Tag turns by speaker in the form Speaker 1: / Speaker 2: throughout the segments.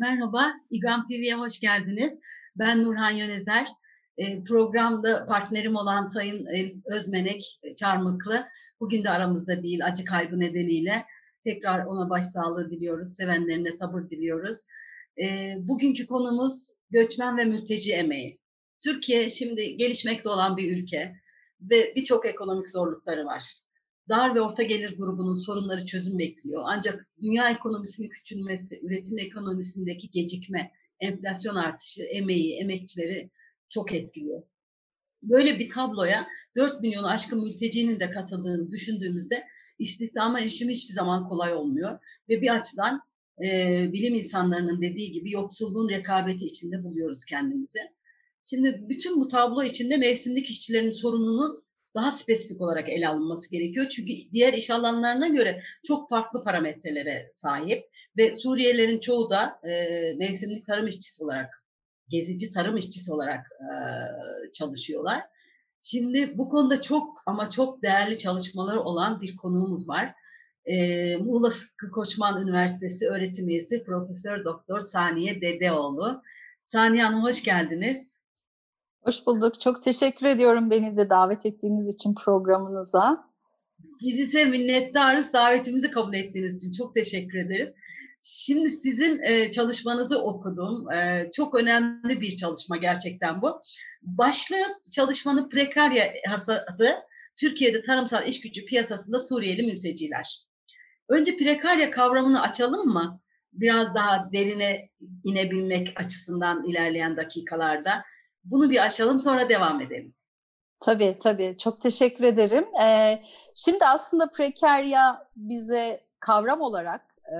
Speaker 1: Merhaba, İGAM TV'ye hoş geldiniz. Ben Nurhan Yönezer. E, programda partnerim olan Sayın Özmenek Çarmıklı bugün de aramızda değil acı kaybı nedeniyle. Tekrar ona başsağlığı diliyoruz, sevenlerine sabır diliyoruz. E, bugünkü konumuz göçmen ve mülteci emeği. Türkiye şimdi gelişmekte olan bir ülke ve birçok ekonomik zorlukları var dar ve orta gelir grubunun sorunları çözüm bekliyor. Ancak dünya ekonomisinin küçülmesi, üretim ekonomisindeki gecikme, enflasyon artışı, emeği, emekçileri çok etkiliyor. Böyle bir tabloya 4 milyonu aşkın mültecinin de katıldığını düşündüğümüzde istihdama erişim hiçbir zaman kolay olmuyor. Ve bir açıdan e, bilim insanlarının dediği gibi yoksulluğun rekabeti içinde buluyoruz kendimizi. Şimdi bütün bu tablo içinde mevsimlik işçilerin sorununun daha spesifik olarak ele alınması gerekiyor. Çünkü diğer iş alanlarına göre çok farklı parametrelere sahip ve Suriyelilerin çoğu da e, mevsimlik tarım işçisi olarak, gezici tarım işçisi olarak e, çalışıyorlar. Şimdi bu konuda çok ama çok değerli çalışmaları olan bir konuğumuz var. E, Muğla Sıtkı Koçman Üniversitesi öğretim üyesi Profesör Doktor Saniye Dedeoğlu. Saniye Hanım hoş geldiniz.
Speaker 2: Hoş bulduk. Çok teşekkür ediyorum beni de davet ettiğiniz için programınıza.
Speaker 1: Biz ise minnettarız davetimizi kabul ettiğiniz için. Çok teşekkür ederiz. Şimdi sizin e, çalışmanızı okudum. E, çok önemli bir çalışma gerçekten bu. Başlığı çalışmanın prekarya hasadı Türkiye'de tarımsal iş gücü piyasasında Suriyeli mülteciler. Önce prekarya kavramını açalım mı? Biraz daha derine inebilmek açısından ilerleyen dakikalarda. Bunu bir açalım sonra devam edelim.
Speaker 2: Tabii tabii çok teşekkür ederim. Ee, şimdi aslında prekarya bize kavram olarak e,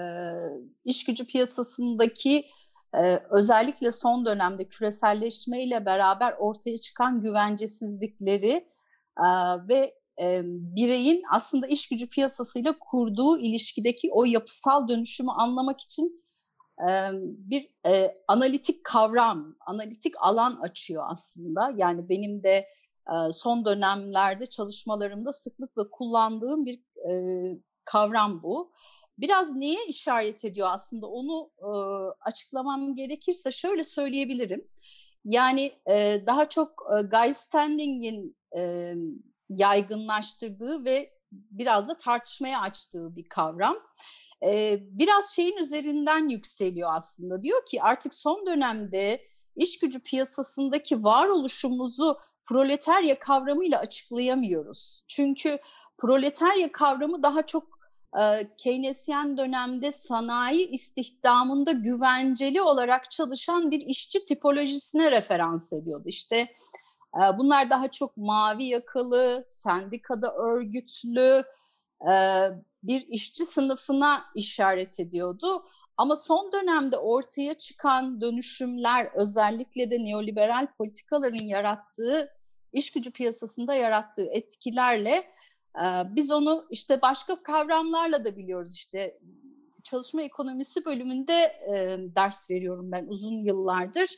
Speaker 2: iş gücü piyasasındaki e, özellikle son dönemde küreselleşmeyle beraber ortaya çıkan güvencesizlikleri e, ve e, bireyin aslında iş gücü piyasasıyla kurduğu ilişkideki o yapısal dönüşümü anlamak için bir e, analitik kavram, analitik alan açıyor aslında. Yani benim de e, son dönemlerde çalışmalarımda sıklıkla kullandığım bir e, kavram bu. Biraz neye işaret ediyor aslında onu e, açıklamam gerekirse şöyle söyleyebilirim. Yani e, daha çok e, Guy Standing'in e, yaygınlaştırdığı ve biraz da tartışmaya açtığı bir kavram e, biraz şeyin üzerinden yükseliyor aslında. Diyor ki artık son dönemde iş gücü piyasasındaki varoluşumuzu proletarya kavramıyla açıklayamıyoruz. Çünkü proletarya kavramı daha çok e, Keynesyen dönemde sanayi istihdamında güvenceli olarak çalışan bir işçi tipolojisine referans ediyordu. İşte e, bunlar daha çok mavi yakalı, sendikada örgütlü, bir işçi sınıfına işaret ediyordu. Ama son dönemde ortaya çıkan dönüşümler özellikle de neoliberal politikaların yarattığı iş gücü piyasasında yarattığı etkilerle biz onu işte başka kavramlarla da biliyoruz işte çalışma ekonomisi bölümünde ders veriyorum ben uzun yıllardır.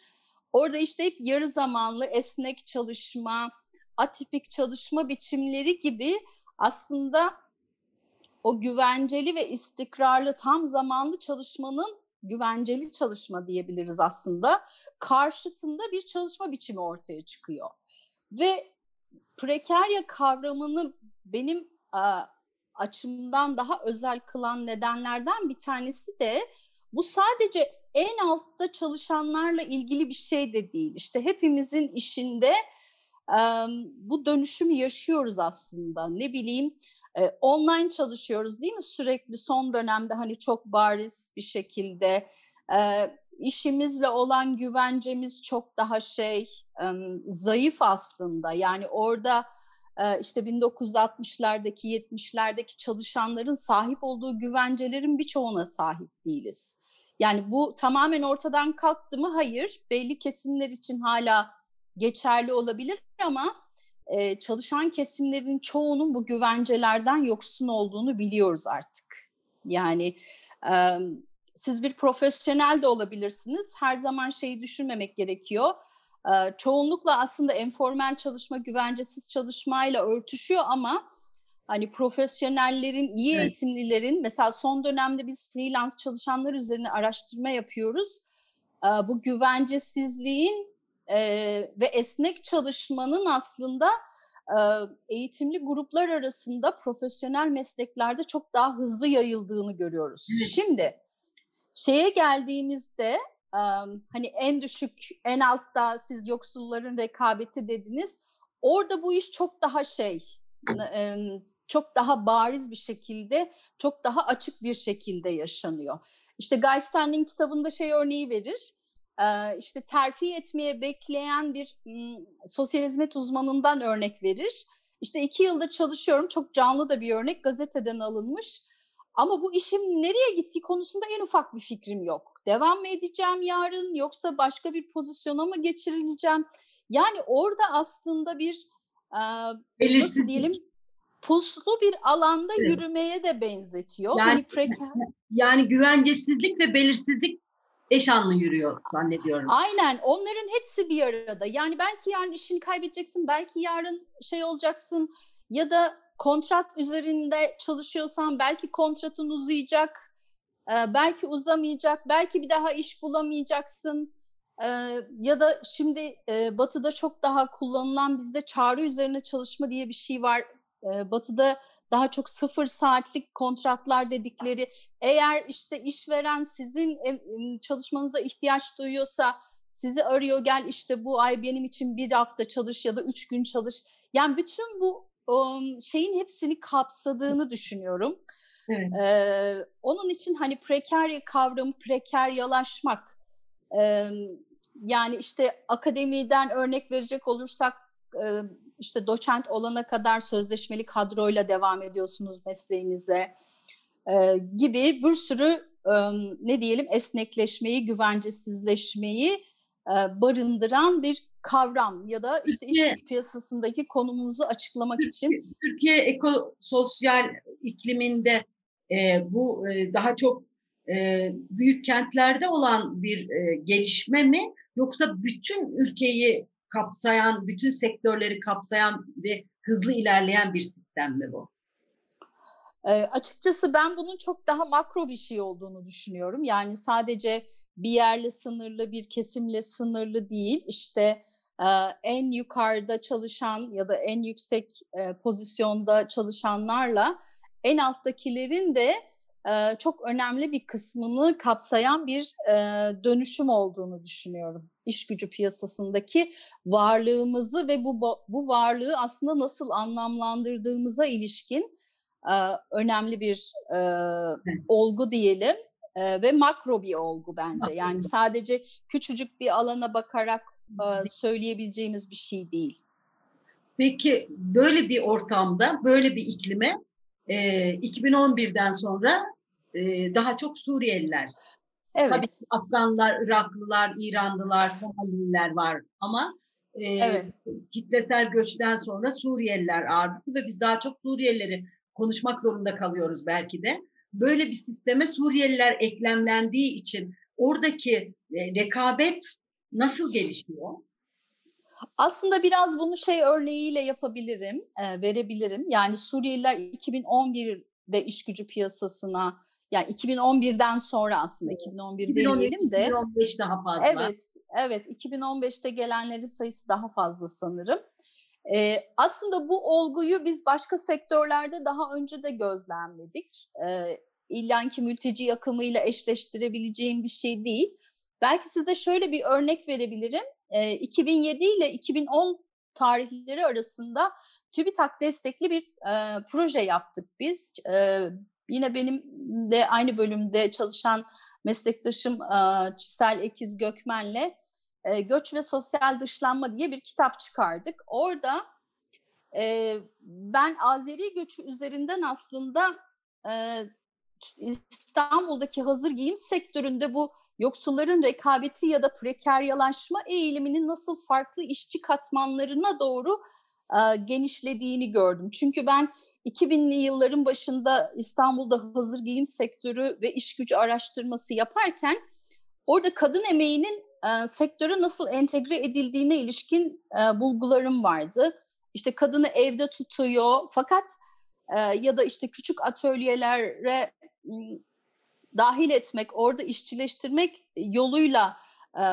Speaker 2: Orada işte hep yarı zamanlı esnek çalışma, atipik çalışma biçimleri gibi aslında o güvenceli ve istikrarlı tam zamanlı çalışmanın güvenceli çalışma diyebiliriz aslında. Karşıtında bir çalışma biçimi ortaya çıkıyor. Ve prekarya kavramını benim a, açımdan daha özel kılan nedenlerden bir tanesi de bu sadece en altta çalışanlarla ilgili bir şey de değil. İşte hepimizin işinde e, bu dönüşümü yaşıyoruz aslında. Ne bileyim e, online çalışıyoruz değil mi sürekli son dönemde hani çok bariz bir şekilde e, işimizle olan güvencemiz çok daha şey e, zayıf aslında yani orada işte 1960'lardaki 70'lerdeki çalışanların sahip olduğu güvencelerin birçoğuna sahip değiliz. Yani bu tamamen ortadan kalktı mı? Hayır. Belli kesimler için hala geçerli olabilir ama e, çalışan kesimlerin çoğunun bu güvencelerden yoksun olduğunu biliyoruz artık. Yani e, siz bir profesyonel de olabilirsiniz. Her zaman şeyi düşünmemek gerekiyor. E, çoğunlukla aslında informal çalışma güvencesiz çalışmayla örtüşüyor ama hani profesyonellerin, iyi evet. eğitimlilerin mesela son dönemde biz freelance çalışanlar üzerine araştırma yapıyoruz. bu güvencesizliğin ve esnek çalışmanın aslında eğitimli gruplar arasında profesyonel mesleklerde çok daha hızlı yayıldığını görüyoruz. Evet. Şimdi şeye geldiğimizde hani en düşük, en altta siz yoksulların rekabeti dediniz. Orada bu iş çok daha şey, çok daha bariz bir şekilde, çok daha açık bir şekilde yaşanıyor. İşte Guy Stanley'in kitabında şey örneği verir. İşte terfi etmeye bekleyen bir sosyal hizmet uzmanından örnek verir. İşte iki yılda çalışıyorum, çok canlı da bir örnek, gazeteden alınmış. Ama bu işim nereye gittiği konusunda en ufak bir fikrim yok. Devam mı edeceğim yarın yoksa başka bir pozisyona mı geçirileceğim? Yani orada aslında bir e, nasıl diyelim puslu bir alanda evet. yürümeye de benzetiyor.
Speaker 1: Yani, hani preker... yani güvencesizlik ve belirsizlik eş anlı yürüyor zannediyorum.
Speaker 2: Aynen onların hepsi bir arada. Yani belki yarın işini kaybedeceksin, belki yarın şey olacaksın ya da kontrat üzerinde çalışıyorsan belki kontratın uzayacak, belki uzamayacak, belki bir daha iş bulamayacaksın. Ya da şimdi Batı'da çok daha kullanılan bizde çağrı üzerine çalışma diye bir şey var. Batı'da daha çok sıfır saatlik kontratlar dedikleri eğer işte işveren sizin çalışmanıza ihtiyaç duyuyorsa sizi arıyor gel işte bu ay benim için bir hafta çalış ya da üç gün çalış. Yani bütün bu şeyin hepsini kapsadığını düşünüyorum. Evet. Ee, onun için hani prekarya kavramı prekaryalaşmak ee, yani işte akademiden örnek verecek olursak e, işte doçent olana kadar sözleşmeli kadroyla devam ediyorsunuz mesleğinize e, gibi bir sürü e, ne diyelim esnekleşmeyi, güvencesizleşmeyi e, barındıran bir kavram ya da işte Türkiye, iş piyasasındaki konumumuzu açıklamak Türkiye, için.
Speaker 1: Türkiye ekososyal ikliminde e, bu e, daha çok e, büyük kentlerde olan bir e, gelişme mi yoksa bütün ülkeyi kapsayan, bütün sektörleri kapsayan ve hızlı ilerleyen bir sistem mi bu?
Speaker 2: E, açıkçası ben bunun çok daha makro bir şey olduğunu düşünüyorum. Yani sadece bir yerle sınırlı, bir kesimle sınırlı değil. İşte e, en yukarıda çalışan ya da en yüksek e, pozisyonda çalışanlarla en alttakilerin de e, çok önemli bir kısmını kapsayan bir e, dönüşüm olduğunu düşünüyorum. İş gücü piyasasındaki varlığımızı ve bu bu varlığı aslında nasıl anlamlandırdığımıza ilişkin e, önemli bir e, olgu diyelim e, ve makro bir olgu bence. Yani sadece küçücük bir alana bakarak e, söyleyebileceğimiz bir şey değil.
Speaker 1: Peki böyle bir ortamda, böyle bir iklime e, 2011'den sonra e, daha çok Suriyeliler. Evet. Tabii Afganlar, Iraklılar, İranlılar, Somalililer var ama e, evet. kitlesel göçten sonra Suriyeliler ağırlıklı ve biz daha çok Suriyelileri konuşmak zorunda kalıyoruz belki de. Böyle bir sisteme Suriyeliler eklemlendiği için oradaki e, rekabet nasıl gelişiyor?
Speaker 2: Aslında biraz bunu şey örneğiyle yapabilirim, e, verebilirim. Yani Suriyeliler 2011'de iş gücü piyasasına yani 2011'den sonra aslında 2011 demeyelim de
Speaker 1: 2015 daha fazla.
Speaker 2: Evet, evet 2015'te gelenlerin sayısı daha fazla sanırım. Ee, aslında bu olguyu biz başka sektörlerde daha önce de gözlemledik. Ee, İllanki mülteci akımıyla eşleştirebileceğim bir şey değil. Belki size şöyle bir örnek verebilirim. E, 2007 ile 2010 tarihleri arasında TÜBİTAK destekli bir e, proje yaptık biz. E, yine benim de aynı bölümde çalışan meslektaşım e, Çisel Ekiz Gökmen'le e, Göç ve Sosyal Dışlanma diye bir kitap çıkardık. Orada e, ben Azeri göçü üzerinden aslında İstanbul'daki hazır giyim sektöründe bu yoksulların rekabeti ya da prekaryalaşma eğiliminin nasıl farklı işçi katmanlarına doğru genişlediğini gördüm. Çünkü ben 2000'li yılların başında İstanbul'da hazır giyim sektörü ve iş gücü araştırması yaparken orada kadın emeğinin e, sektöre nasıl entegre edildiğine ilişkin bulgularım vardı. İşte kadını evde tutuyor fakat ya da işte küçük atölyelere dahil etmek, orada işçileştirmek yoluyla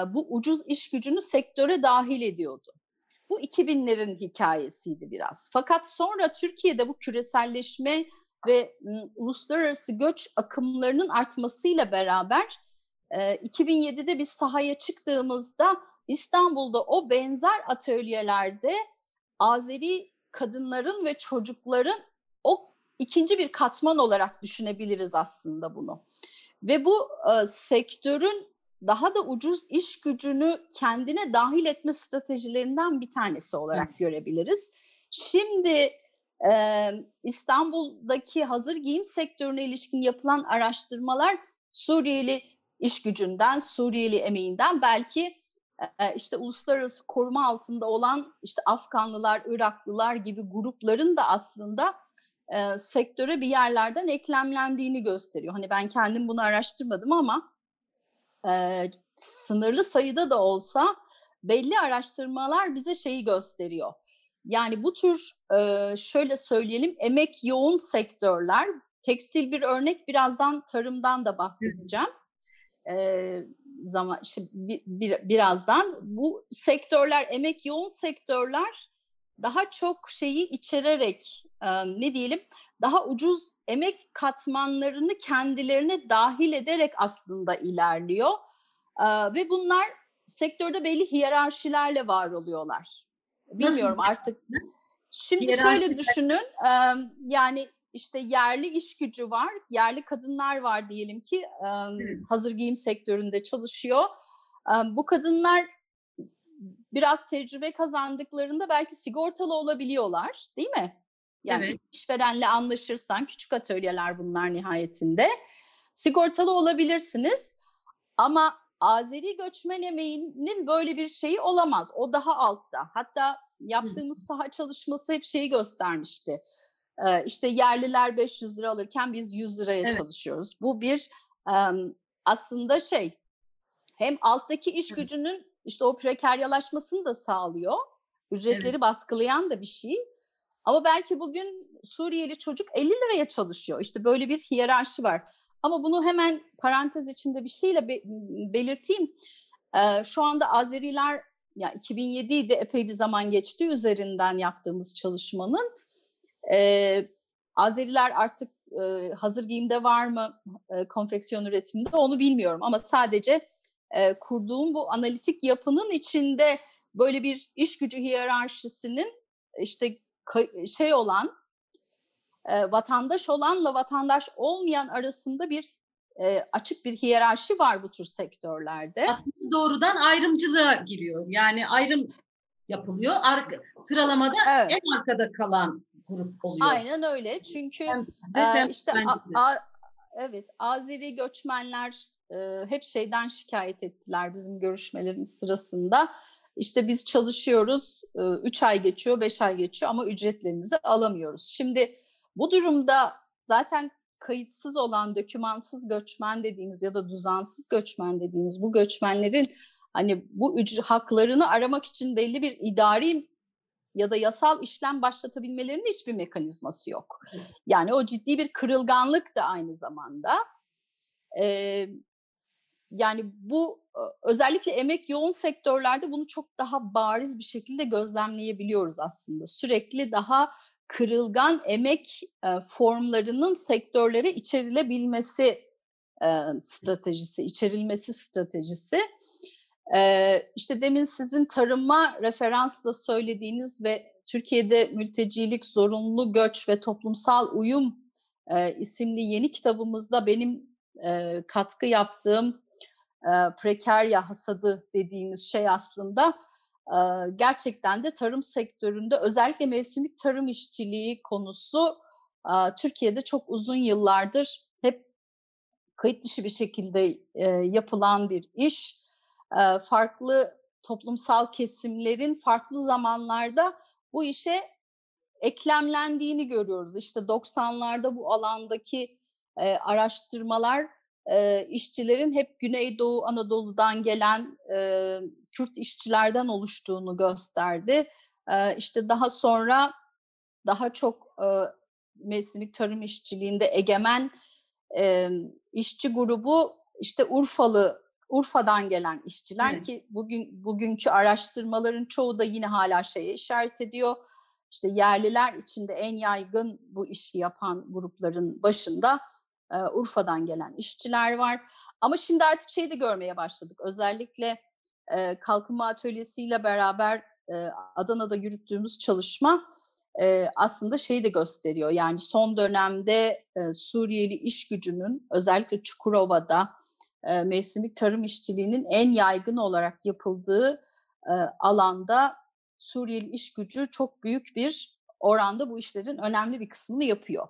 Speaker 2: bu ucuz iş gücünü sektöre dahil ediyordu. Bu 2000'lerin hikayesiydi biraz. Fakat sonra Türkiye'de bu küreselleşme ve uluslararası göç akımlarının artmasıyla beraber 2007'de biz sahaya çıktığımızda İstanbul'da o benzer atölyelerde Azeri kadınların ve çocukların o ikinci bir katman olarak düşünebiliriz aslında bunu. Ve bu e, sektörün daha da ucuz iş gücünü kendine dahil etme stratejilerinden bir tanesi olarak Hı. görebiliriz. Şimdi e, İstanbul'daki hazır giyim sektörüne ilişkin yapılan araştırmalar Suriyeli iş gücünden, Suriyeli emeğinden belki e, işte uluslararası koruma altında olan işte Afganlılar, Iraklılar gibi grupların da aslında e, sektöre bir yerlerden eklemlendiğini gösteriyor. Hani ben kendim bunu araştırmadım ama e, sınırlı sayıda da olsa belli araştırmalar bize şeyi gösteriyor. Yani bu tür e, şöyle söyleyelim emek yoğun sektörler, tekstil bir örnek birazdan tarımdan da bahsedeceğim. E, zaman işte bir, bir, birazdan bu sektörler emek yoğun sektörler daha çok şeyi içererek e, ne diyelim daha ucuz emek katmanlarını kendilerine dahil ederek aslında ilerliyor e, ve bunlar sektörde belli hiyerarşilerle var oluyorlar. Bilmiyorum Nasıl? artık. Şimdi Hiyerarşi şöyle düşünün e, yani işte yerli iş gücü var, yerli kadınlar var diyelim ki hazır giyim sektöründe çalışıyor. Bu kadınlar biraz tecrübe kazandıklarında belki sigortalı olabiliyorlar değil mi? Yani evet. işverenle anlaşırsan küçük atölyeler bunlar nihayetinde. Sigortalı olabilirsiniz ama Azeri göçmen emeğinin böyle bir şeyi olamaz. O daha altta. Hatta yaptığımız saha çalışması hep şeyi göstermişti. Ee, işte yerliler 500 lira alırken biz 100 liraya evet. çalışıyoruz. Bu bir aslında şey hem alttaki iş gücünün işte o prekaryalaşmasını da sağlıyor. Ücretleri evet. baskılayan da bir şey. Ama belki bugün Suriyeli çocuk 50 liraya çalışıyor. İşte böyle bir hiyerarşi var. Ama bunu hemen parantez içinde bir şeyle be- belirteyim. Ee, şu anda Azeriler ya 2007'de epey bir zaman geçti üzerinden yaptığımız çalışmanın. Ee, Azeriler artık e, hazır giyimde var mı e, konfeksiyon üretiminde onu bilmiyorum ama sadece e, kurduğum bu analitik yapının içinde böyle bir iş gücü hiyerarşisinin işte şey olan e, vatandaş olanla vatandaş olmayan arasında bir e, açık bir hiyerarşi var bu tür sektörlerde.
Speaker 1: Aslında doğrudan ayrımcılığa giriyor. Yani ayrım yapılıyor. Ar- sıralamada evet. en arkada kalan grup oluyor.
Speaker 2: Aynen öyle. Çünkü e, işte a, a, evet Azeri göçmenler e, hep şeyden şikayet ettiler bizim görüşmelerimiz sırasında. İşte biz çalışıyoruz, 3 ay geçiyor, 5 ay geçiyor ama ücretlerimizi alamıyoruz. Şimdi bu durumda zaten kayıtsız olan dökümansız göçmen dediğimiz ya da düzansız göçmen dediğimiz bu göçmenlerin hani bu ücret haklarını aramak için belli bir idari ya da yasal işlem başlatabilmelerinin hiçbir mekanizması yok. Yani o ciddi bir kırılganlık da aynı zamanda. Ee, yani bu özellikle emek yoğun sektörlerde bunu çok daha bariz bir şekilde gözlemleyebiliyoruz aslında. Sürekli daha kırılgan emek formlarının sektörlere içerilebilmesi stratejisi, içerilmesi stratejisi. İşte demin sizin tarıma referansla söylediğiniz ve Türkiye'de mültecilik, zorunlu göç ve toplumsal uyum isimli yeni kitabımızda benim katkı yaptığım e, prekarya hasadı dediğimiz şey aslında e, gerçekten de tarım sektöründe özellikle mevsimlik tarım işçiliği konusu e, Türkiye'de çok uzun yıllardır hep kayıt dışı bir şekilde e, yapılan bir iş. Farklı toplumsal kesimlerin farklı zamanlarda bu işe eklemlendiğini görüyoruz. İşte 90'larda bu alandaki araştırmalar e, işçilerin hep Güneydoğu Anadolu'dan gelen e, Kürt işçilerden oluştuğunu gösterdi. E, işte daha sonra daha çok e, mevsimlik tarım işçiliğinde egemen e, işçi grubu işte Urfalı Urfa'dan gelen işçiler
Speaker 1: Evet.
Speaker 2: ki bugün bugünkü araştırmaların çoğu da yine hala şeye işaret ediyor. İşte yerliler içinde en yaygın bu işi yapan grupların başında Urfa'dan gelen işçiler var. Ama şimdi artık şeyi de görmeye başladık. Özellikle e, Kalkınma Atölyesi ile beraber Adana'da yürüttüğümüz çalışma aslında şeyi de gösteriyor. Yani son dönemde Suriyeli iş gücünün özellikle Çukurova'da e, mevsimlik tarım işçiliğinin en yaygın olarak yapıldığı alanda Suriyeli iş gücü çok büyük bir oranda bu işlerin önemli bir kısmını yapıyor.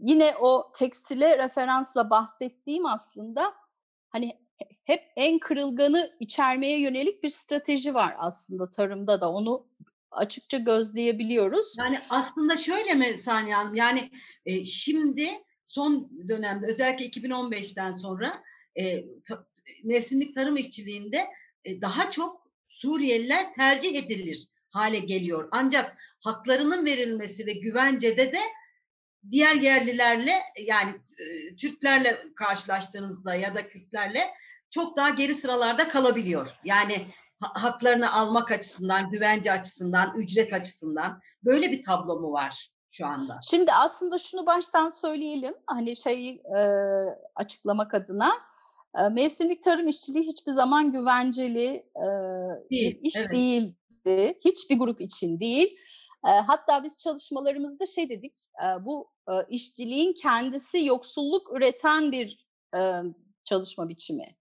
Speaker 2: Yine o tekstile referansla bahsettiğim aslında hani hep en kırılganı içermeye yönelik bir strateji var aslında tarımda da onu açıkça gözleyebiliyoruz.
Speaker 1: Yani aslında şöyle mi Saniye Hanım? Yani e, şimdi son dönemde özellikle 2015'ten sonra e, ta, mevsimlik tarım işçiliğinde e, daha çok Suriyeliler tercih edilir hale geliyor. Ancak haklarının verilmesi ve güvencede de diğer yerlilerle yani e, Türklerle karşılaştığınızda ya da Kürtlerle çok daha geri sıralarda kalabiliyor. Yani ha- haklarını almak açısından, güvence açısından, ücret açısından böyle bir tablo mu var şu anda?
Speaker 2: Şimdi aslında şunu baştan söyleyelim. Hani şeyi e, açıklamak adına e, mevsimlik tarım işçiliği hiçbir zaman güvenceli e,
Speaker 1: Değil,
Speaker 2: bir iş
Speaker 1: evet.
Speaker 2: değildi. Hiçbir grup için değil. Hatta biz çalışmalarımızda şey dedik, bu işçiliğin kendisi yoksulluk üreten bir çalışma biçimi.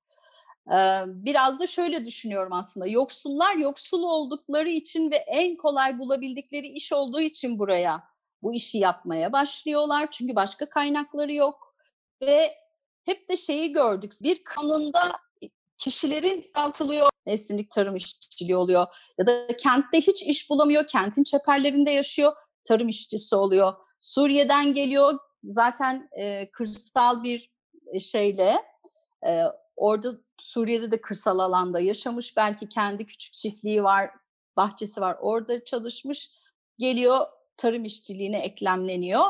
Speaker 2: Biraz da şöyle düşünüyorum aslında, yoksullar yoksul oldukları için ve en kolay bulabildikleri iş olduğu için buraya bu işi yapmaya başlıyorlar. Çünkü başka kaynakları yok ve hep de şeyi gördük, bir kanunda kişilerin altılıyor, mevsimlik tarım işçiliği oluyor ya da kentte hiç iş bulamıyor, kentin çeperlerinde yaşıyor, tarım işçisi oluyor. Suriye'den geliyor, zaten e, kırsal bir şeyle, e, orada Suriye'de de kırsal alanda yaşamış, belki kendi küçük çiftliği var, bahçesi var, orada çalışmış, geliyor tarım işçiliğine eklemleniyor.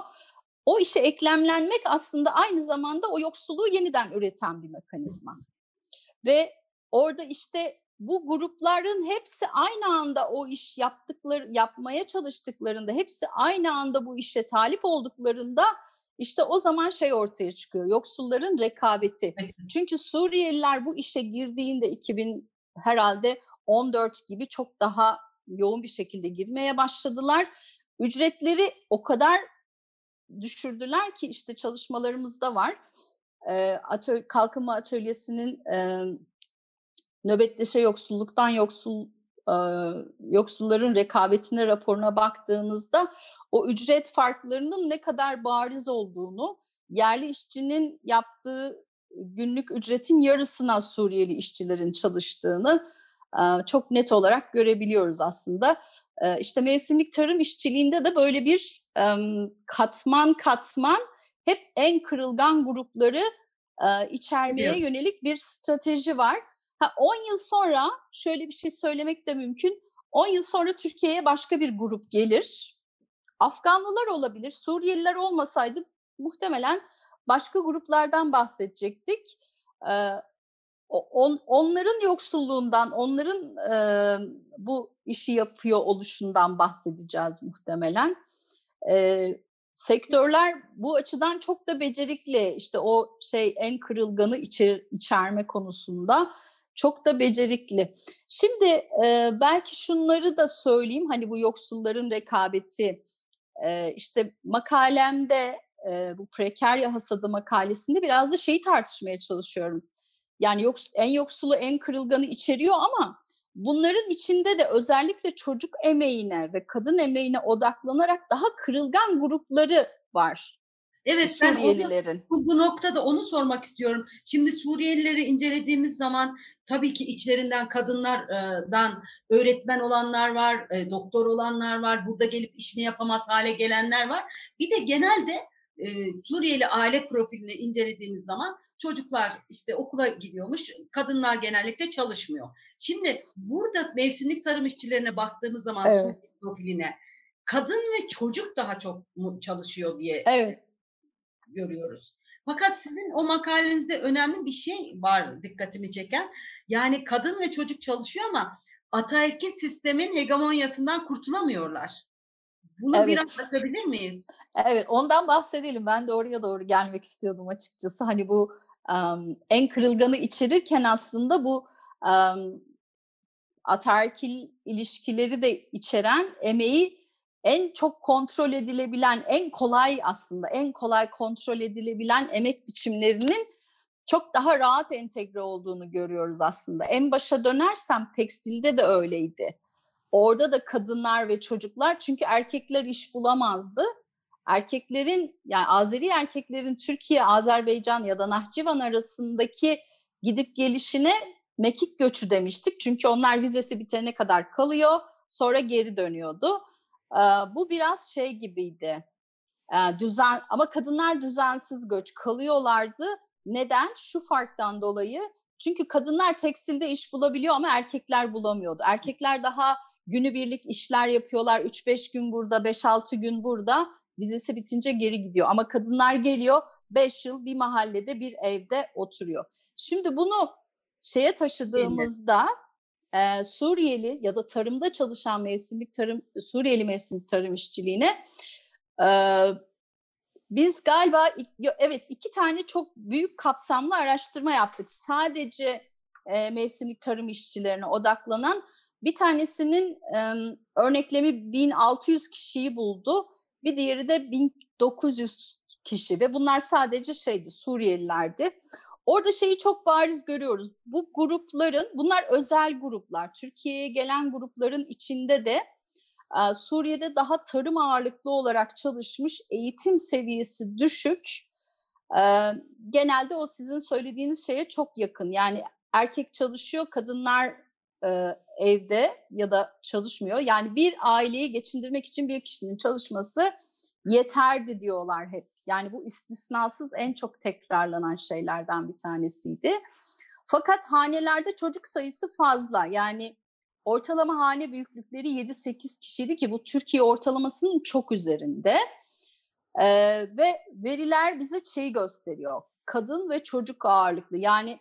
Speaker 2: O işe eklemlenmek aslında aynı zamanda o yoksulluğu yeniden üreten bir mekanizma. Ve orada işte bu grupların hepsi aynı anda o iş yaptıkları yapmaya çalıştıklarında hepsi aynı anda bu işe talip olduklarında işte o zaman şey ortaya çıkıyor. Yoksulların rekabeti. Çünkü Suriyeliler bu işe girdiğinde 2000 herhalde 14 gibi çok daha yoğun bir şekilde girmeye başladılar. Ücretleri o kadar düşürdüler ki işte çalışmalarımızda var. E, kalkınma atölyesinin e, nöbetleşe yoksulluktan yoksul e, yoksulların rekabetine raporuna baktığınızda o ücret farklarının ne kadar bariz olduğunu yerli işçinin yaptığı günlük ücretin yarısına Suriyeli işçilerin çalıştığını e, çok net olarak görebiliyoruz aslında. E, işte mevsimlik tarım işçiliğinde de böyle bir e, katman katman hep en kırılgan grupları e, içermeye
Speaker 1: Evet.
Speaker 2: yönelik bir strateji var. Ha, 10 yıl sonra şöyle bir şey söylemek de mümkün. 10 yıl sonra Türkiye'ye başka bir grup gelir. Afganlılar olabilir, Suriyeliler olmasaydı muhtemelen başka gruplardan bahsedecektik. Ee, on, onların yoksulluğundan, onların e, bu işi yapıyor oluşundan bahsedeceğiz muhtemelen. Ee, sektörler bu açıdan çok da becerikli. İşte o şey en kırılganı içer, içerme konusunda çok da becerikli. Şimdi e, belki şunları da söyleyeyim. Hani bu yoksulların rekabeti. E, işte makalemde e, bu prekarya hasadı makalesinde biraz da şeyi tartışmaya çalışıyorum. Yani yoks, en yoksulu en kırılganı içeriyor ama bunların içinde de özellikle çocuk emeğine ve kadın emeğine odaklanarak daha kırılgan grupları var.
Speaker 1: Evet
Speaker 2: işte Suriyelilerin.
Speaker 1: bu, bu noktada onu sormak istiyorum. Şimdi Suriyelileri incelediğimiz zaman tabii ki içlerinden kadınlardan öğretmen olanlar var, e, doktor olanlar var, burada gelip işini yapamaz hale gelenler var. Bir de genelde e, Suriyeli aile profilini incelediğimiz zaman çocuklar işte okula gidiyormuş, kadınlar genellikle çalışmıyor. Şimdi burada mevsimlik tarım işçilerine baktığımız zaman
Speaker 2: Evet.
Speaker 1: Profiline kadın ve çocuk daha çok çalışıyor diye
Speaker 2: Evet.
Speaker 1: görüyoruz. Fakat sizin o makalenizde önemli bir şey var dikkatimi çeken. Yani kadın ve çocuk çalışıyor ama ataerkil sistemin hegemonyasından kurtulamıyorlar. Bunu
Speaker 2: Evet.
Speaker 1: biraz açabilir miyiz?
Speaker 2: Evet, ondan bahsedelim. Ben de oraya doğru gelmek istiyordum açıkçası. Hani bu en kırılganı içerirken aslında bu em, ataerkil ilişkileri de içeren emeği en çok kontrol edilebilen, en kolay aslında en kolay kontrol edilebilen emek biçimlerinin çok daha rahat entegre olduğunu görüyoruz aslında. En başa dönersem tekstilde de öyleydi. Orada da kadınlar ve çocuklar çünkü erkekler iş bulamazdı. Erkeklerin yani Azeri erkeklerin Türkiye, Azerbaycan ya da Nahçıvan arasındaki gidip gelişine mekik göçü demiştik. Çünkü onlar vizesi bitene kadar kalıyor, sonra geri dönüyordu. Bu biraz şey gibiydi. Düzen ama kadınlar düzensiz göç kalıyorlardı. Neden? Şu farktan dolayı. Çünkü kadınlar tekstilde iş bulabiliyor ama erkekler bulamıyordu. Erkekler daha günübirlik işler yapıyorlar. 3-5 gün burada, 5-6 gün burada. Vizesi bitince geri gidiyor. Ama kadınlar geliyor 5 yıl bir mahallede bir evde oturuyor. Şimdi bunu şeye taşıdığımızda e, Suriyeli ya da tarımda çalışan mevsimlik tarım Suriyeli mevsimlik tarım işçiliğine e, biz galiba evet iki tane çok büyük kapsamlı araştırma yaptık. Sadece e, mevsimlik tarım işçilerine odaklanan bir tanesinin e, örneklemi 1600 kişiyi buldu. Bir diğeri de 1900 kişi ve bunlar sadece şeydi Suriyelilerdi. Orada şeyi çok bariz görüyoruz. Bu grupların, bunlar özel gruplar. Türkiye'ye gelen grupların içinde de Suriye'de daha tarım ağırlıklı olarak çalışmış, eğitim seviyesi düşük. Genelde o sizin söylediğiniz şeye çok yakın. Yani erkek çalışıyor, kadınlar evde ya da çalışmıyor. Yani bir aileyi geçindirmek için bir kişinin çalışması yeterdi diyorlar hep. Yani bu istisnasız en çok tekrarlanan şeylerden bir tanesiydi. Fakat hanelerde çocuk sayısı fazla. Yani ortalama hane büyüklükleri 7-8 kişiydi ki bu Türkiye ortalamasının çok üzerinde. Ee, ve veriler bize şeyi gösteriyor. Kadın ve çocuk ağırlıklı yani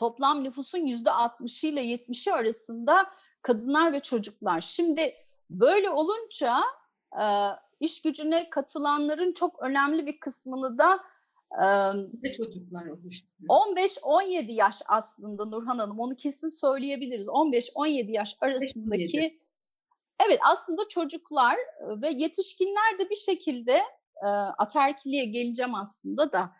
Speaker 2: toplam nüfusun %60'ı ile 70'i arasında kadınlar ve çocuklar. Şimdi böyle olunca e, iş gücüne katılanların çok önemli bir kısmını da
Speaker 1: ve çocuklar oluşturuyor.
Speaker 2: 15-17 yaş aslında Nurhan Hanım onu kesin söyleyebiliriz. 15-17 yaş arasındaki 17. evet aslında çocuklar ve yetişkinler de bir şekilde e, ataerkiliğe geleceğim aslında da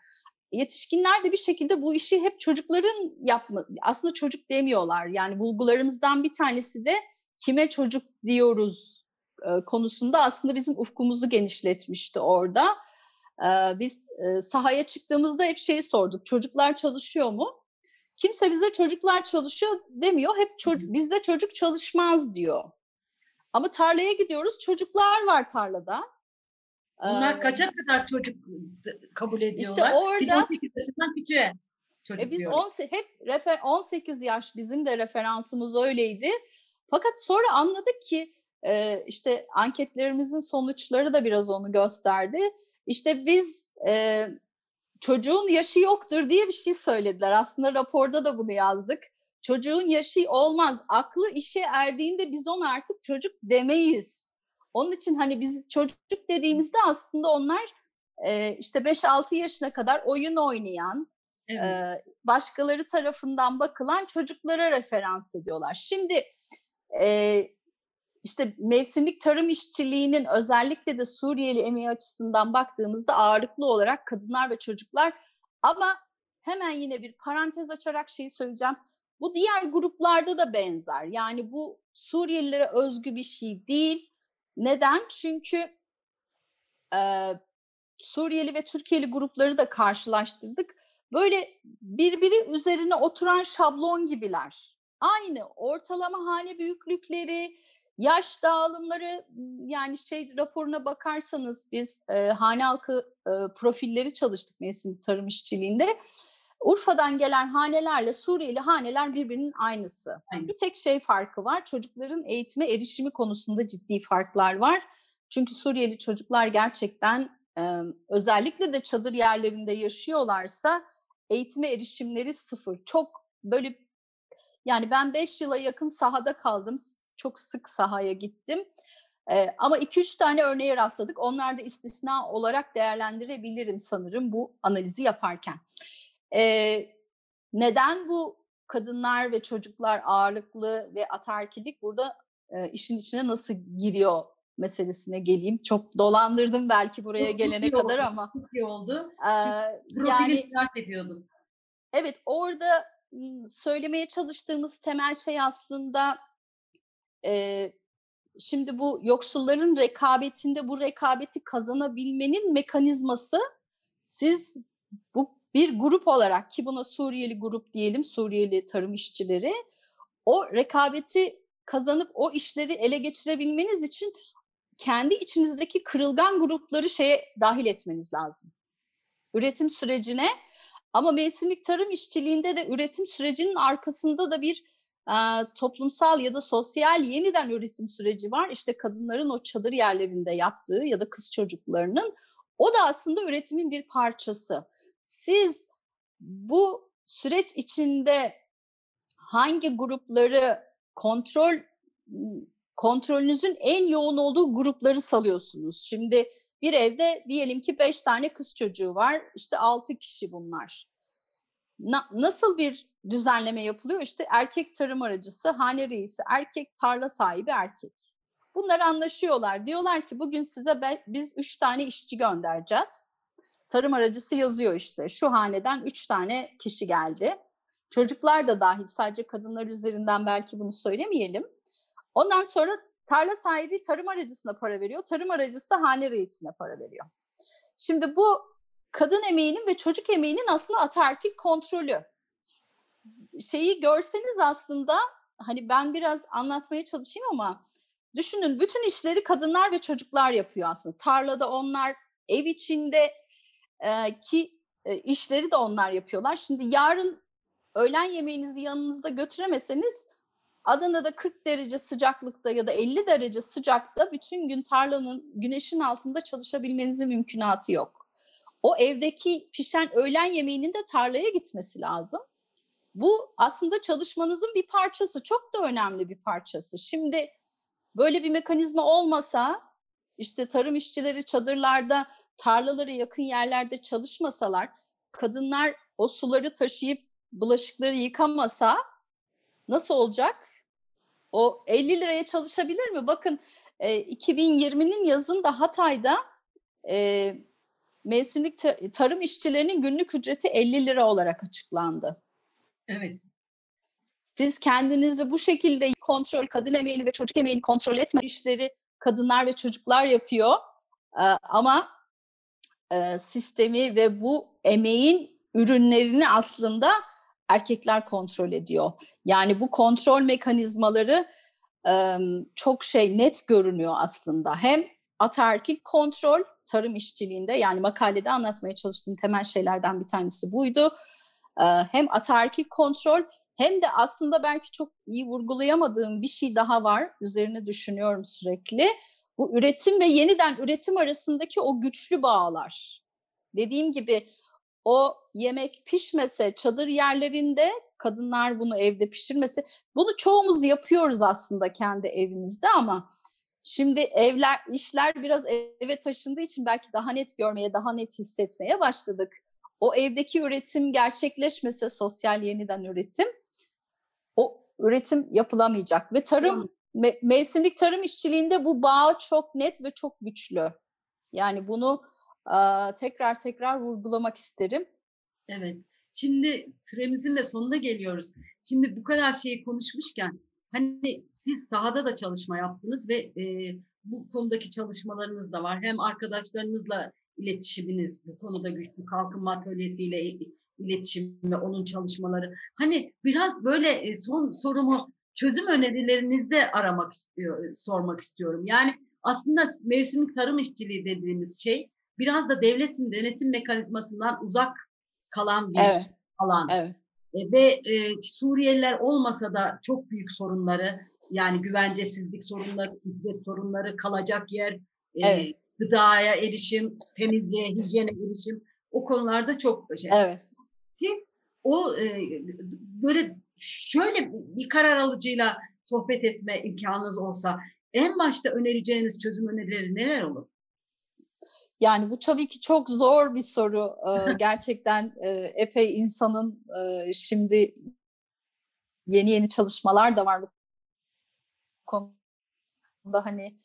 Speaker 2: yetişkinler de bir şekilde bu işi hep çocukların yapma aslında çocuk demiyorlar. Yani bulgularımızdan bir tanesi de kime çocuk diyoruz konusunda aslında bizim ufkumuzu genişletmişti orada. Biz sahaya çıktığımızda hep şeyi sorduk. Çocuklar çalışıyor mu? Kimse bize çocuklar çalışıyor demiyor. Hep çocuk, bizde çocuk çalışmaz diyor. Ama tarlaya gidiyoruz. Çocuklar var tarlada.
Speaker 1: Bunlar kaça kadar çocuk kabul ediyorlar?
Speaker 2: İşte orada,
Speaker 1: biz 18 yaşından küçüğe çocuk
Speaker 2: e biz
Speaker 1: diyoruz.
Speaker 2: 10, hep refer, 18 yaş bizim de referansımız öyleydi. Fakat sonra anladık ki e, işte anketlerimizin sonuçları da biraz onu gösterdi. İşte biz e, çocuğun yaşı yoktur diye bir şey söylediler. Aslında raporda da bunu yazdık. Çocuğun yaşı olmaz. Aklı işe erdiğinde biz ona artık çocuk demeyiz. Onun için hani biz çocuk dediğimizde aslında onlar e, işte 5-6 yaşına kadar oyun oynayan, evet. e, başkaları tarafından bakılan çocuklara referans ediyorlar. Şimdi e, işte mevsimlik tarım işçiliğinin özellikle de Suriyeli emeği açısından baktığımızda ağırlıklı olarak kadınlar ve çocuklar ama hemen yine bir parantez açarak şeyi söyleyeceğim. Bu diğer gruplarda da benzer. Yani bu Suriyelilere özgü bir şey değil. Neden? Çünkü e, Suriyeli ve Türkiye'li grupları da karşılaştırdık. Böyle birbiri üzerine oturan şablon gibiler. Aynı ortalama hane büyüklükleri, Yaş dağılımları yani şey raporuna bakarsanız biz e, hane halkı e, profilleri çalıştık mevsim tarım işçiliğinde. Urfa'dan gelen hanelerle Suriyeli haneler birbirinin aynısı. Aynen. Bir tek şey farkı var. Çocukların eğitime erişimi konusunda ciddi farklar var. Çünkü Suriyeli çocuklar gerçekten özellikle de çadır yerlerinde yaşıyorlarsa eğitime erişimleri sıfır. Çok böyle yani ben 5 yıla yakın sahada kaldım. Çok sık sahaya gittim. Ee, ama 2-3 tane örneğe rastladık. Onlar da istisna olarak değerlendirebilirim sanırım bu analizi yaparken. Ee, neden bu kadınlar ve çocuklar ağırlıklı ve atarkilik burada e, işin içine nasıl giriyor meselesine geleyim. Çok dolandırdım belki buraya çok gelene kadar
Speaker 1: oldu,
Speaker 2: ama.
Speaker 1: Çok iyi oldu. Ee,
Speaker 2: yani
Speaker 1: merak ediyordum.
Speaker 2: Evet orada söylemeye çalıştığımız temel şey aslında e, şimdi bu yoksulların rekabetinde bu rekabeti kazanabilmenin mekanizması siz bu bir grup olarak ki buna Suriyeli grup diyelim Suriyeli tarım işçileri o rekabeti kazanıp o işleri ele geçirebilmeniz için kendi içinizdeki kırılgan grupları şeye dahil etmeniz lazım. Üretim sürecine ama mevsimlik tarım işçiliğinde de üretim sürecinin arkasında da bir e, toplumsal ya da sosyal yeniden üretim süreci var. İşte kadınların o çadır yerlerinde yaptığı ya da kız çocuklarının o da aslında üretimin bir parçası. Siz bu süreç içinde hangi grupları kontrol kontrolünüzün en yoğun olduğu grupları salıyorsunuz. Şimdi bir evde diyelim ki beş tane kız çocuğu var. İşte altı kişi bunlar. Na, nasıl bir düzenleme yapılıyor? İşte erkek tarım aracısı, hane reisi, erkek tarla sahibi erkek. Bunlar anlaşıyorlar. Diyorlar ki bugün size be, biz üç tane işçi göndereceğiz. Tarım aracısı yazıyor işte. Şu haneden üç tane kişi geldi. Çocuklar da dahil sadece kadınlar üzerinden belki bunu söylemeyelim. Ondan sonra tarla sahibi tarım aracısına para veriyor. Tarım aracısı da hane reisine para veriyor. Şimdi bu kadın emeğinin ve çocuk emeğinin aslında ataerkil kontrolü. Şeyi görseniz aslında hani ben biraz anlatmaya çalışayım ama düşünün bütün işleri kadınlar ve çocuklar yapıyor aslında. Tarlada onlar, ev içinde e, ki e, işleri de onlar yapıyorlar. Şimdi yarın öğlen yemeğinizi yanınızda götüremeseniz Adana'da 40 derece sıcaklıkta ya da 50 derece sıcakta bütün gün tarlanın güneşin altında çalışabilmenizin mümkünatı yok. O evdeki pişen öğlen yemeğinin de tarlaya gitmesi lazım. Bu aslında çalışmanızın bir parçası, çok da önemli bir parçası. Şimdi böyle bir mekanizma olmasa, işte tarım işçileri çadırlarda, tarlalara yakın yerlerde çalışmasalar, kadınlar o suları taşıyıp bulaşıkları yıkamasa nasıl olacak? O 50 liraya çalışabilir mi? Bakın e, 2020'nin yazında Hatay'da e, mevsimlik tarım işçilerinin günlük ücreti 50 lira olarak açıklandı.
Speaker 1: Evet.
Speaker 2: Siz kendinizi bu şekilde kontrol, kadın emeğini ve çocuk emeğini kontrol etme işleri kadınlar ve çocuklar yapıyor. E, ama sistemi ve bu emeğin ürünlerini aslında erkekler kontrol ediyor. Yani bu kontrol mekanizmaları çok şey net görünüyor aslında. Hem ataerkil kontrol tarım işçiliğinde yani makalede anlatmaya çalıştığım temel şeylerden bir tanesi buydu. Hem ataerkil kontrol hem de aslında belki çok iyi vurgulayamadığım bir şey daha var. Üzerine düşünüyorum sürekli. Bu üretim ve yeniden üretim arasındaki o güçlü bağlar. Dediğim gibi o yemek pişmese çadır yerlerinde kadınlar bunu evde pişirmese bunu çoğumuz yapıyoruz aslında kendi evimizde ama şimdi evler işler biraz eve taşındığı için belki daha net görmeye daha net hissetmeye başladık. O evdeki üretim gerçekleşmese sosyal yeniden üretim o üretim yapılamayacak ve tarım me- mevsimlik tarım işçiliğinde bu bağ çok net ve çok güçlü. Yani bunu tekrar tekrar vurgulamak isterim.
Speaker 1: Evet. Şimdi süremizin de sonuna geliyoruz. Şimdi bu kadar şeyi konuşmuşken hani siz sahada da çalışma yaptınız ve e, bu konudaki çalışmalarınız da var. Hem arkadaşlarınızla iletişiminiz bu konuda güçlü kalkınma atölyesiyle iletişim ve onun çalışmaları. Hani biraz böyle son sorumu çözüm önerilerinizde aramak istiyor, sormak istiyorum. Yani aslında mevsimlik tarım işçiliği dediğimiz şey biraz da devletin denetim mekanizmasından uzak kalan bir evet. alan. Evet. E, ve e, Suriyeliler olmasa da çok büyük sorunları yani güvencesizlik sorunları, ücret sorunları, kalacak yer, e, gıdaya erişim, temizliğe, hijyene erişim o konularda çok şey.
Speaker 2: Evet.
Speaker 1: Ki o e, böyle şöyle bir karar alıcıyla sohbet etme imkanınız olsa en başta önereceğiniz çözüm önerileri neler olur?
Speaker 2: Yani bu tabii ki çok zor bir soru. Ee, gerçekten e, epey insanın e, şimdi yeni yeni çalışmalar da var bu konuda hani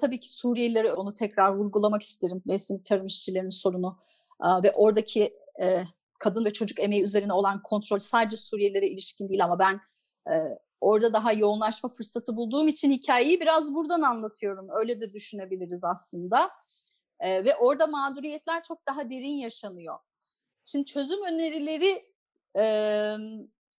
Speaker 2: tabii ki Suriyelileri onu tekrar vurgulamak isterim. Mevsim tarım işçilerinin sorunu Aa, ve oradaki e, kadın ve çocuk emeği üzerine olan kontrol sadece Suriyelilere ilişkin değil ama ben e, orada daha yoğunlaşma fırsatı bulduğum için hikayeyi biraz buradan anlatıyorum. Öyle de düşünebiliriz aslında. E, ve orada mağduriyetler çok daha derin yaşanıyor. Şimdi çözüm önerileri e,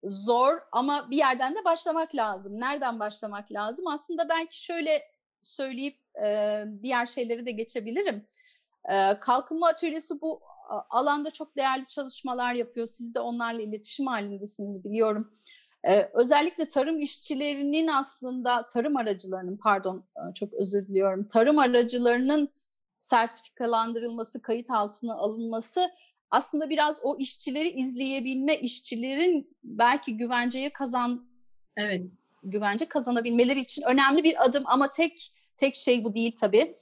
Speaker 2: zor ama bir yerden de başlamak lazım. Nereden başlamak lazım? Aslında belki şöyle söyleyip e, diğer şeyleri de geçebilirim. E, Kalkınma Atölyesi bu alanda çok değerli çalışmalar yapıyor. Siz de onlarla iletişim halindesiniz biliyorum. Ee, özellikle tarım işçilerinin aslında tarım aracılarının pardon çok özür diliyorum tarım aracılarının sertifikalandırılması, kayıt altına alınması aslında biraz o işçileri izleyebilme, işçilerin belki güvenceye kazan
Speaker 1: evet
Speaker 2: güvence kazanabilmeleri için önemli bir adım ama tek tek şey bu değil tabii.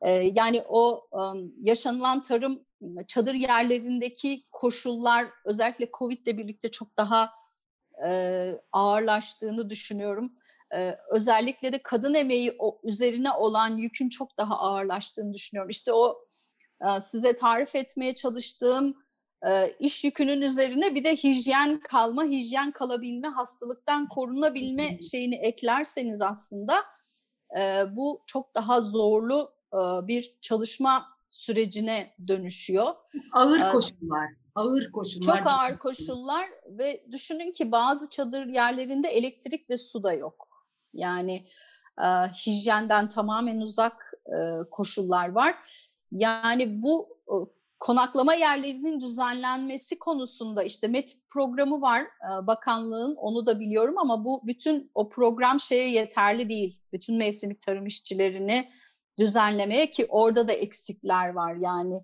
Speaker 2: Ee, yani o um, yaşanılan tarım çadır yerlerindeki koşullar özellikle Covid ile birlikte çok daha e, ağırlaştığını düşünüyorum. E, özellikle de kadın emeği o, üzerine olan yükün çok daha ağırlaştığını düşünüyorum. İşte o e, size tarif etmeye çalıştığım e, iş yükünün üzerine bir de hijyen kalma, hijyen kalabilme, hastalıktan korunabilme şeyini eklerseniz aslında e, bu çok daha zorlu e, bir çalışma sürecine dönüşüyor.
Speaker 1: Ağır koşullar. Ağır koşullar.
Speaker 2: Çok ağır koşullar ve düşünün ki bazı çadır yerlerinde elektrik ve su da yok. Yani e, hijyenden tamamen uzak e, koşullar var. Yani bu e, konaklama yerlerinin düzenlenmesi konusunda işte METİP programı var e, bakanlığın onu da biliyorum ama bu bütün o program şeye yeterli değil. Bütün mevsimlik tarım işçilerini düzenlemeye ki orada da eksikler var yani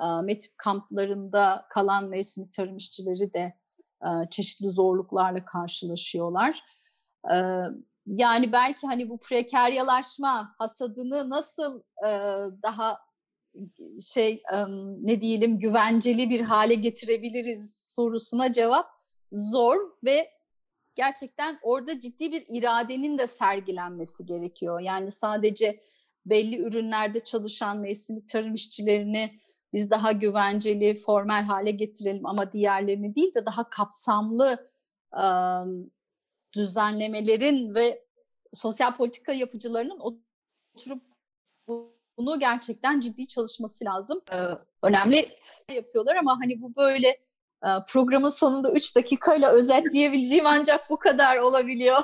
Speaker 2: e, METİP kamplarında kalan mevsimlik tarım işçileri de e, çeşitli zorluklarla karşılaşıyorlar. E, yani belki hani bu prekaryalaşma hasadını nasıl daha şey ne diyelim güvenceli bir hale getirebiliriz sorusuna cevap zor ve gerçekten orada ciddi bir iradenin de sergilenmesi gerekiyor. Yani sadece belli ürünlerde çalışan mevsimlik tarım işçilerini biz daha güvenceli, formel hale getirelim ama diğerlerini değil de daha kapsamlı e, düzenlemelerin ve sosyal politika yapıcılarının oturup bunu gerçekten ciddi çalışması lazım. Ee, önemli yapıyorlar ama hani bu böyle programın sonunda 3 dakikayla özetleyebileceğim ancak bu kadar olabiliyor.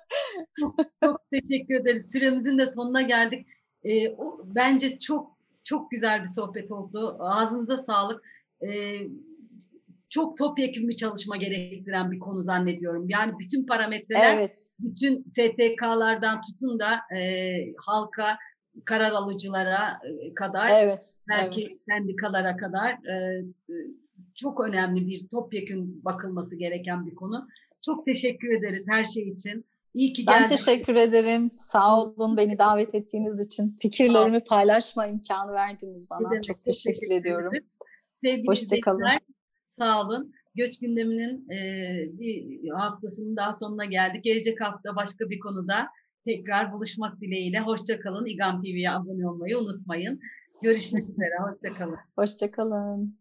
Speaker 1: çok, çok teşekkür ederiz. Süremizin de sonuna geldik. Ee, o, bence çok çok güzel bir sohbet oldu. Ağzınıza sağlık. Ee, çok topyekun bir çalışma gerektiren bir konu zannediyorum. Yani bütün parametreler, evet. bütün STK'lardan tutun da e, halka, karar alıcılara kadar,
Speaker 2: evet,
Speaker 1: belki
Speaker 2: evet.
Speaker 1: sendikalara kadar e, çok önemli bir topyekun bakılması gereken bir konu. Çok teşekkür ederiz her şey için. İyi ki
Speaker 2: geldiniz. Ben teşekkür ederim. Sağ olun beni davet ettiğiniz için. Fikirlerimi paylaşma imkanı verdiniz bana. Demek, çok teşekkür, teşekkür ediyorum.
Speaker 1: Sevgili Hoşçakalın. Sağ olun. Göç gündeminin e, bir haftasının daha sonuna geldik. Gelecek hafta başka bir konuda tekrar buluşmak dileğiyle. Hoşçakalın. İGAM TV'ye abone olmayı unutmayın. Görüşmek üzere. Hoşçakalın.
Speaker 2: Hoşçakalın.